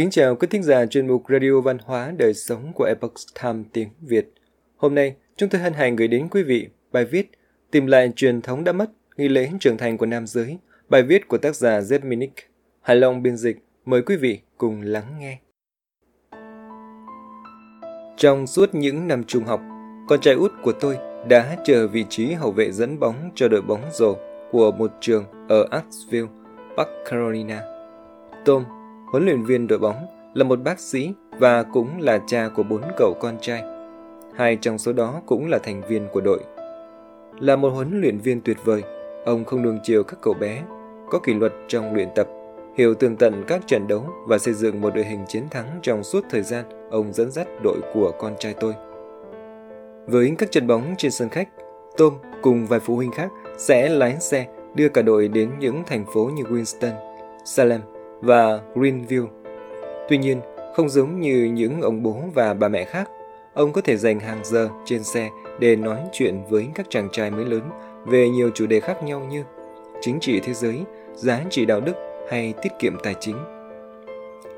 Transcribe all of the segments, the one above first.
Kính chào quý thính giả chuyên mục Radio Văn hóa Đời Sống của Epoch Time tiếng Việt. Hôm nay, chúng tôi hân hạnh gửi đến quý vị bài viết Tìm lại truyền thống đã mất, nghi lễ trưởng thành của nam giới, bài viết của tác giả Zepminic. Hải Long biên dịch, mời quý vị cùng lắng nghe. Trong suốt những năm trung học, con trai út của tôi đã chờ vị trí hậu vệ dẫn bóng cho đội bóng rổ của một trường ở Asheville, Bắc Carolina. Tom huấn luyện viên đội bóng, là một bác sĩ và cũng là cha của bốn cậu con trai. Hai trong số đó cũng là thành viên của đội. Là một huấn luyện viên tuyệt vời, ông không đường chiều các cậu bé, có kỷ luật trong luyện tập, hiểu tường tận các trận đấu và xây dựng một đội hình chiến thắng trong suốt thời gian ông dẫn dắt đội của con trai tôi. Với các trận bóng trên sân khách, Tom cùng vài phụ huynh khác sẽ lái xe đưa cả đội đến những thành phố như Winston, Salem và Greenville. Tuy nhiên, không giống như những ông bố và bà mẹ khác, ông có thể dành hàng giờ trên xe để nói chuyện với các chàng trai mới lớn về nhiều chủ đề khác nhau như chính trị thế giới, giá trị đạo đức hay tiết kiệm tài chính.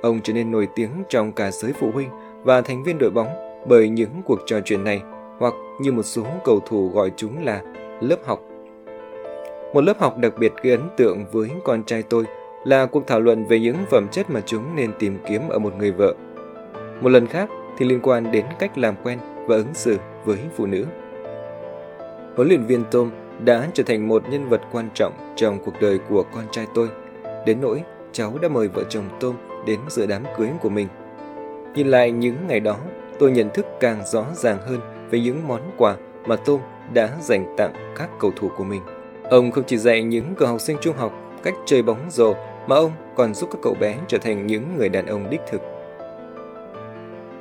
Ông trở nên nổi tiếng trong cả giới phụ huynh và thành viên đội bóng bởi những cuộc trò chuyện này hoặc như một số cầu thủ gọi chúng là lớp học. Một lớp học đặc biệt gây ấn tượng với con trai tôi là cuộc thảo luận về những phẩm chất mà chúng nên tìm kiếm ở một người vợ. Một lần khác thì liên quan đến cách làm quen và ứng xử với phụ nữ. Huấn luyện viên Tom đã trở thành một nhân vật quan trọng trong cuộc đời của con trai tôi, đến nỗi cháu đã mời vợ chồng Tom đến dự đám cưới của mình. Nhìn lại những ngày đó, tôi nhận thức càng rõ ràng hơn về những món quà mà Tom đã dành tặng các cầu thủ của mình. Ông không chỉ dạy những cậu học sinh trung học cách chơi bóng rổ mà ông còn giúp các cậu bé trở thành những người đàn ông đích thực.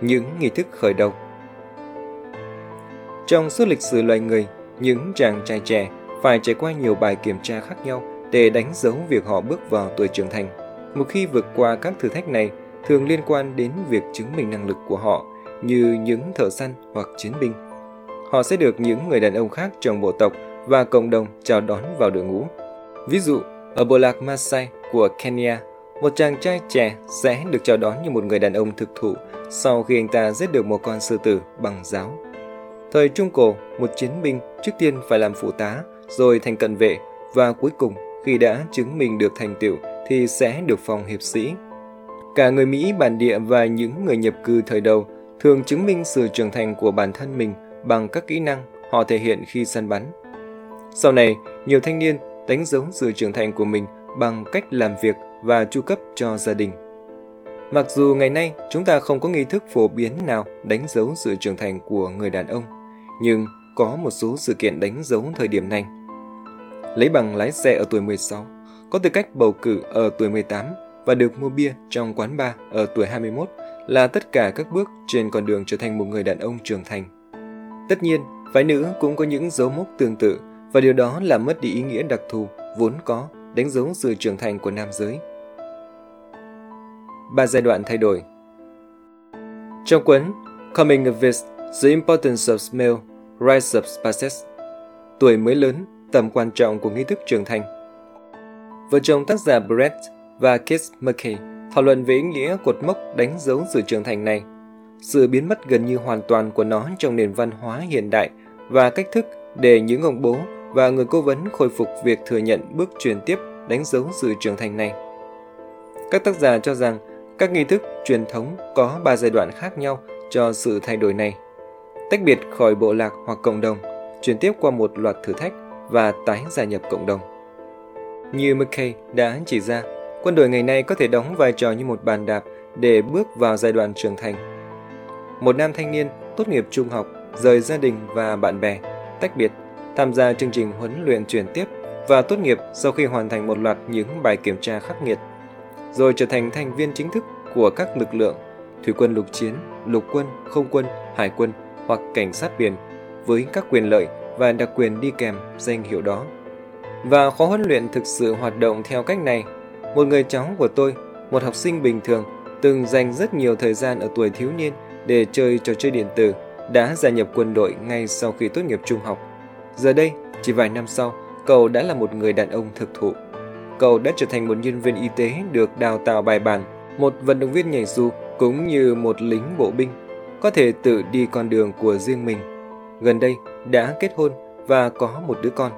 Những nghi thức khởi đầu Trong suốt lịch sử loài người, những chàng trai trẻ phải trải qua nhiều bài kiểm tra khác nhau để đánh dấu việc họ bước vào tuổi trưởng thành. Một khi vượt qua các thử thách này, thường liên quan đến việc chứng minh năng lực của họ như những thợ săn hoặc chiến binh. Họ sẽ được những người đàn ông khác trong bộ tộc và cộng đồng chào đón vào đội ngũ. Ví dụ, ở bộ lạc Maasai của Kenya, một chàng trai trẻ sẽ được chào đón như một người đàn ông thực thụ sau khi anh ta giết được một con sư tử bằng giáo. Thời Trung Cổ, một chiến binh trước tiên phải làm phụ tá, rồi thành cận vệ, và cuối cùng khi đã chứng minh được thành tựu thì sẽ được phong hiệp sĩ. Cả người Mỹ bản địa và những người nhập cư thời đầu thường chứng minh sự trưởng thành của bản thân mình bằng các kỹ năng họ thể hiện khi săn bắn. Sau này, nhiều thanh niên đánh dấu sự trưởng thành của mình bằng cách làm việc và chu cấp cho gia đình. Mặc dù ngày nay chúng ta không có nghi thức phổ biến nào đánh dấu sự trưởng thành của người đàn ông, nhưng có một số sự kiện đánh dấu thời điểm này. Lấy bằng lái xe ở tuổi 16, có tư cách bầu cử ở tuổi 18 và được mua bia trong quán bar ở tuổi 21 là tất cả các bước trên con đường trở thành một người đàn ông trưởng thành. Tất nhiên, phái nữ cũng có những dấu mốc tương tự và điều đó làm mất đi ý nghĩa đặc thù vốn có đánh dấu sự trưởng thành của nam giới. Ba giai đoạn thay đổi. Trong cuốn Coming of Age, The Importance of Male, Rise of Passage Tuổi mới lớn, tầm quan trọng của nghi thức trưởng thành. Vợ chồng tác giả Brett và Kate McKay thảo luận về ý nghĩa cột mốc đánh dấu sự trưởng thành này, sự biến mất gần như hoàn toàn của nó trong nền văn hóa hiện đại và cách thức để những ông bố và người cố vấn khôi phục việc thừa nhận bước truyền tiếp đánh dấu sự trưởng thành này. Các tác giả cho rằng các nghi thức truyền thống có ba giai đoạn khác nhau cho sự thay đổi này. Tách biệt khỏi bộ lạc hoặc cộng đồng, chuyển tiếp qua một loạt thử thách và tái gia nhập cộng đồng. Như McKay đã chỉ ra, quân đội ngày nay có thể đóng vai trò như một bàn đạp để bước vào giai đoạn trưởng thành. Một nam thanh niên tốt nghiệp trung học, rời gia đình và bạn bè, tách biệt tham gia chương trình huấn luyện chuyển tiếp và tốt nghiệp sau khi hoàn thành một loạt những bài kiểm tra khắc nghiệt, rồi trở thành thành viên chính thức của các lực lượng thủy quân lục chiến, lục quân, không quân, hải quân hoặc cảnh sát biển với các quyền lợi và đặc quyền đi kèm danh hiệu đó. Và khóa huấn luyện thực sự hoạt động theo cách này. Một người cháu của tôi, một học sinh bình thường, từng dành rất nhiều thời gian ở tuổi thiếu niên để chơi trò chơi điện tử, đã gia nhập quân đội ngay sau khi tốt nghiệp trung học Giờ đây, chỉ vài năm sau, cậu đã là một người đàn ông thực thụ. Cậu đã trở thành một nhân viên y tế được đào tạo bài bản một vận động viên nhảy dù cũng như một lính bộ binh có thể tự đi con đường của riêng mình. Gần đây đã kết hôn và có một đứa con.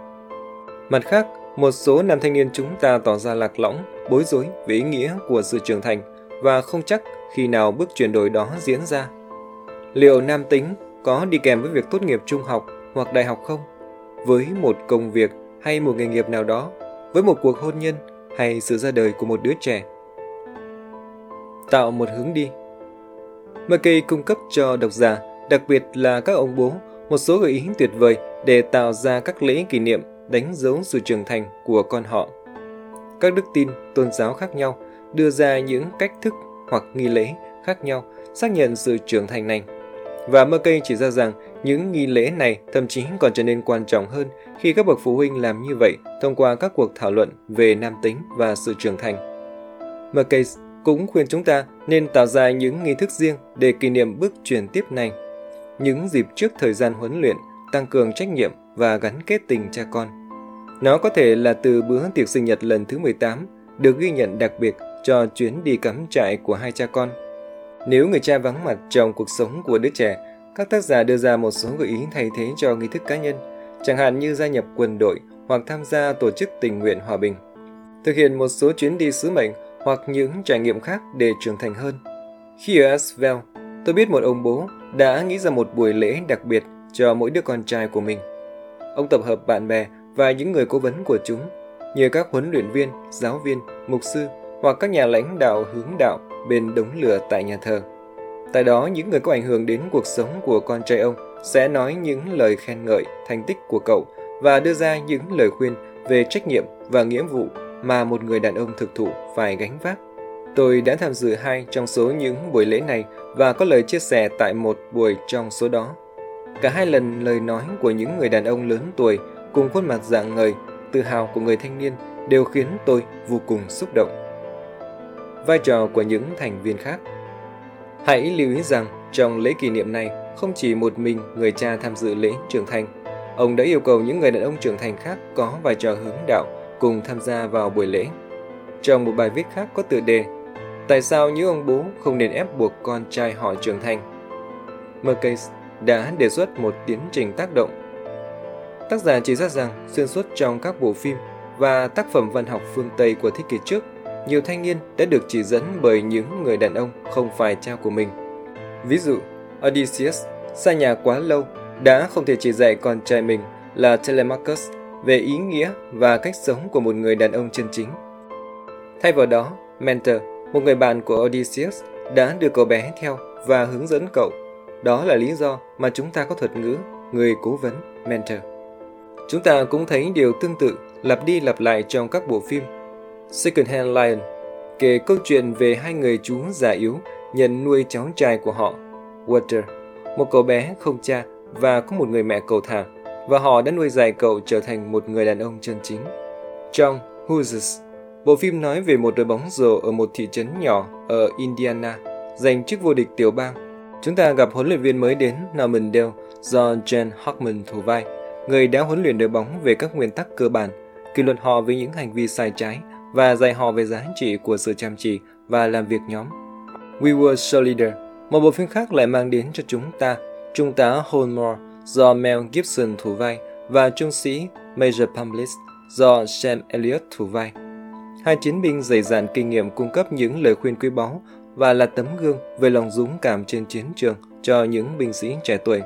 Mặt khác, một số nam thanh niên chúng ta tỏ ra lạc lõng, bối rối về ý nghĩa của sự trưởng thành và không chắc khi nào bước chuyển đổi đó diễn ra. Liệu nam tính có đi kèm với việc tốt nghiệp trung học hoặc đại học không? Với một công việc hay một nghề nghiệp nào đó, với một cuộc hôn nhân hay sự ra đời của một đứa trẻ. Tạo một hướng đi McKay cung cấp cho độc giả, đặc biệt là các ông bố, một số gợi ý tuyệt vời để tạo ra các lễ kỷ niệm đánh dấu sự trưởng thành của con họ. Các đức tin, tôn giáo khác nhau đưa ra những cách thức hoặc nghi lễ khác nhau xác nhận sự trưởng thành này. Và McKay chỉ ra rằng những nghi lễ này thậm chí còn trở nên quan trọng hơn khi các bậc phụ huynh làm như vậy thông qua các cuộc thảo luận về nam tính và sự trưởng thành. McKay cũng khuyên chúng ta nên tạo ra những nghi thức riêng để kỷ niệm bước chuyển tiếp này. Những dịp trước thời gian huấn luyện, tăng cường trách nhiệm và gắn kết tình cha con. Nó có thể là từ bữa tiệc sinh nhật lần thứ 18, được ghi nhận đặc biệt cho chuyến đi cắm trại của hai cha con. Nếu người cha vắng mặt trong cuộc sống của đứa trẻ, các tác giả đưa ra một số gợi ý thay thế cho nghi thức cá nhân, chẳng hạn như gia nhập quân đội hoặc tham gia tổ chức tình nguyện hòa bình. Thực hiện một số chuyến đi sứ mệnh hoặc những trải nghiệm khác để trưởng thành hơn. Khi ở Asvel, tôi biết một ông bố đã nghĩ ra một buổi lễ đặc biệt cho mỗi đứa con trai của mình. Ông tập hợp bạn bè và những người cố vấn của chúng, như các huấn luyện viên, giáo viên, mục sư hoặc các nhà lãnh đạo hướng đạo bên đống lửa tại nhà thờ. Tại đó, những người có ảnh hưởng đến cuộc sống của con trai ông sẽ nói những lời khen ngợi thành tích của cậu và đưa ra những lời khuyên về trách nhiệm và nghĩa vụ mà một người đàn ông thực thụ phải gánh vác. Tôi đã tham dự hai trong số những buổi lễ này và có lời chia sẻ tại một buổi trong số đó. Cả hai lần lời nói của những người đàn ông lớn tuổi cùng khuôn mặt dạng ngời, tự hào của người thanh niên đều khiến tôi vô cùng xúc động. Vai trò của những thành viên khác Hãy lưu ý rằng trong lễ kỷ niệm này không chỉ một mình người cha tham dự lễ trưởng thành, ông đã yêu cầu những người đàn ông trưởng thành khác có vai trò hướng đạo cùng tham gia vào buổi lễ. Trong một bài viết khác có tựa đề Tại sao những ông bố không nên ép buộc con trai họ trưởng thành? Merkes đã đề xuất một tiến trình tác động. Tác giả chỉ ra rằng xuyên suốt trong các bộ phim và tác phẩm văn học phương Tây của thế kỷ trước, nhiều thanh niên đã được chỉ dẫn bởi những người đàn ông không phải cha của mình. Ví dụ, Odysseus xa nhà quá lâu đã không thể chỉ dạy con trai mình là Telemachus về ý nghĩa và cách sống của một người đàn ông chân chính. Thay vào đó, Mentor, một người bạn của Odysseus, đã đưa cậu bé theo và hướng dẫn cậu. Đó là lý do mà chúng ta có thuật ngữ người cố vấn Mentor. Chúng ta cũng thấy điều tương tự lặp đi lặp lại trong các bộ phim. Second Hand Lion kể câu chuyện về hai người chú già yếu nhận nuôi cháu trai của họ, Walter, một cậu bé không cha và có một người mẹ cầu thả và họ đã nuôi dạy cậu trở thành một người đàn ông chân chính. Trong Hoosiers, bộ phim nói về một đội bóng rổ ở một thị trấn nhỏ ở Indiana giành chức vô địch tiểu bang. Chúng ta gặp huấn luyện viên mới đến Norman Dale do Jen Hockman thủ vai, người đã huấn luyện đội bóng về các nguyên tắc cơ bản, kỷ luật họ với những hành vi sai trái và dạy họ về giá trị của sự chăm chỉ và làm việc nhóm. We Were Solider, một bộ phim khác lại mang đến cho chúng ta Trung tá Holmore do Mel Gibson thủ vai và trung sĩ Major Pamlis do Sam Elliott thủ vai. Hai chiến binh dày dạn kinh nghiệm cung cấp những lời khuyên quý báu và là tấm gương về lòng dũng cảm trên chiến trường cho những binh sĩ trẻ tuổi.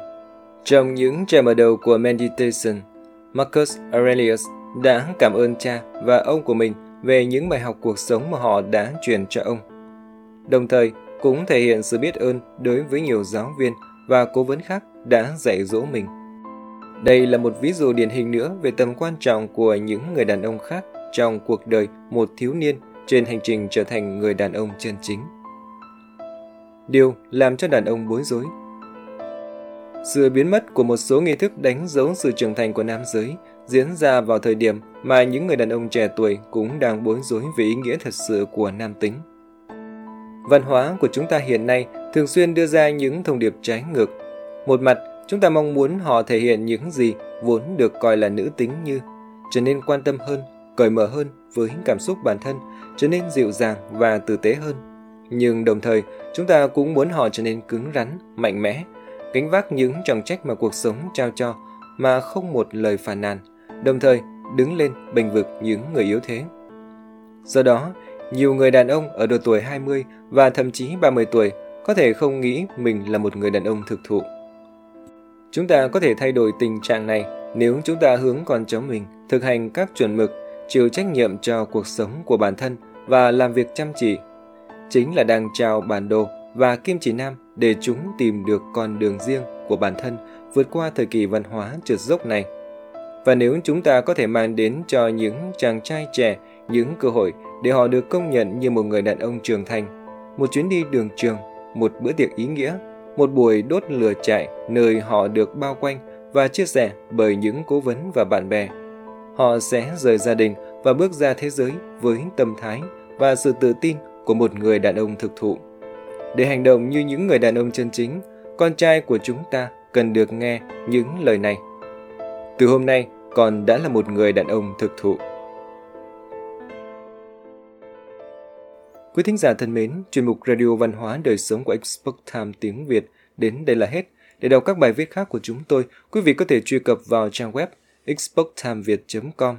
Trong những trẻ mở đầu của Meditation, Marcus Aurelius đã cảm ơn cha và ông của mình về những bài học cuộc sống mà họ đã truyền cho ông. Đồng thời, cũng thể hiện sự biết ơn đối với nhiều giáo viên và cố vấn khác đã dạy dỗ mình. Đây là một ví dụ điển hình nữa về tầm quan trọng của những người đàn ông khác trong cuộc đời một thiếu niên trên hành trình trở thành người đàn ông chân chính. Điều làm cho đàn ông bối rối Sự biến mất của một số nghi thức đánh dấu sự trưởng thành của nam giới diễn ra vào thời điểm mà những người đàn ông trẻ tuổi cũng đang bối rối về ý nghĩa thật sự của nam tính. Văn hóa của chúng ta hiện nay thường xuyên đưa ra những thông điệp trái ngược. Một mặt, chúng ta mong muốn họ thể hiện những gì vốn được coi là nữ tính như trở nên quan tâm hơn, cởi mở hơn với cảm xúc bản thân, trở nên dịu dàng và tử tế hơn. Nhưng đồng thời, chúng ta cũng muốn họ trở nên cứng rắn, mạnh mẽ, gánh vác những trọng trách mà cuộc sống trao cho mà không một lời phàn nàn, đồng thời đứng lên bênh vực những người yếu thế. Do đó, nhiều người đàn ông ở độ tuổi 20 và thậm chí 30 tuổi có thể không nghĩ mình là một người đàn ông thực thụ. Chúng ta có thể thay đổi tình trạng này nếu chúng ta hướng con cháu mình thực hành các chuẩn mực, chịu trách nhiệm cho cuộc sống của bản thân và làm việc chăm chỉ. Chính là đang trao bản đồ và kim chỉ nam để chúng tìm được con đường riêng của bản thân vượt qua thời kỳ văn hóa trượt dốc này. Và nếu chúng ta có thể mang đến cho những chàng trai trẻ những cơ hội để họ được công nhận như một người đàn ông trưởng thành, một chuyến đi đường trường, một bữa tiệc ý nghĩa, một buổi đốt lửa trại nơi họ được bao quanh và chia sẻ bởi những cố vấn và bạn bè. Họ sẽ rời gia đình và bước ra thế giới với tâm thái và sự tự tin của một người đàn ông thực thụ. Để hành động như những người đàn ông chân chính, con trai của chúng ta cần được nghe những lời này. Từ hôm nay, còn đã là một người đàn ông thực thụ. Quý thính giả thân mến, chuyên mục Radio Văn hóa Đời Sống của Expert Time tiếng Việt đến đây là hết. Để đọc các bài viết khác của chúng tôi, quý vị có thể truy cập vào trang web experttimeviet.com.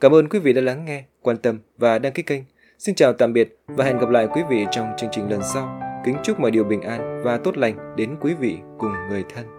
Cảm ơn quý vị đã lắng nghe, quan tâm và đăng ký kênh. Xin chào tạm biệt và hẹn gặp lại quý vị trong chương trình lần sau. Kính chúc mọi điều bình an và tốt lành đến quý vị cùng người thân.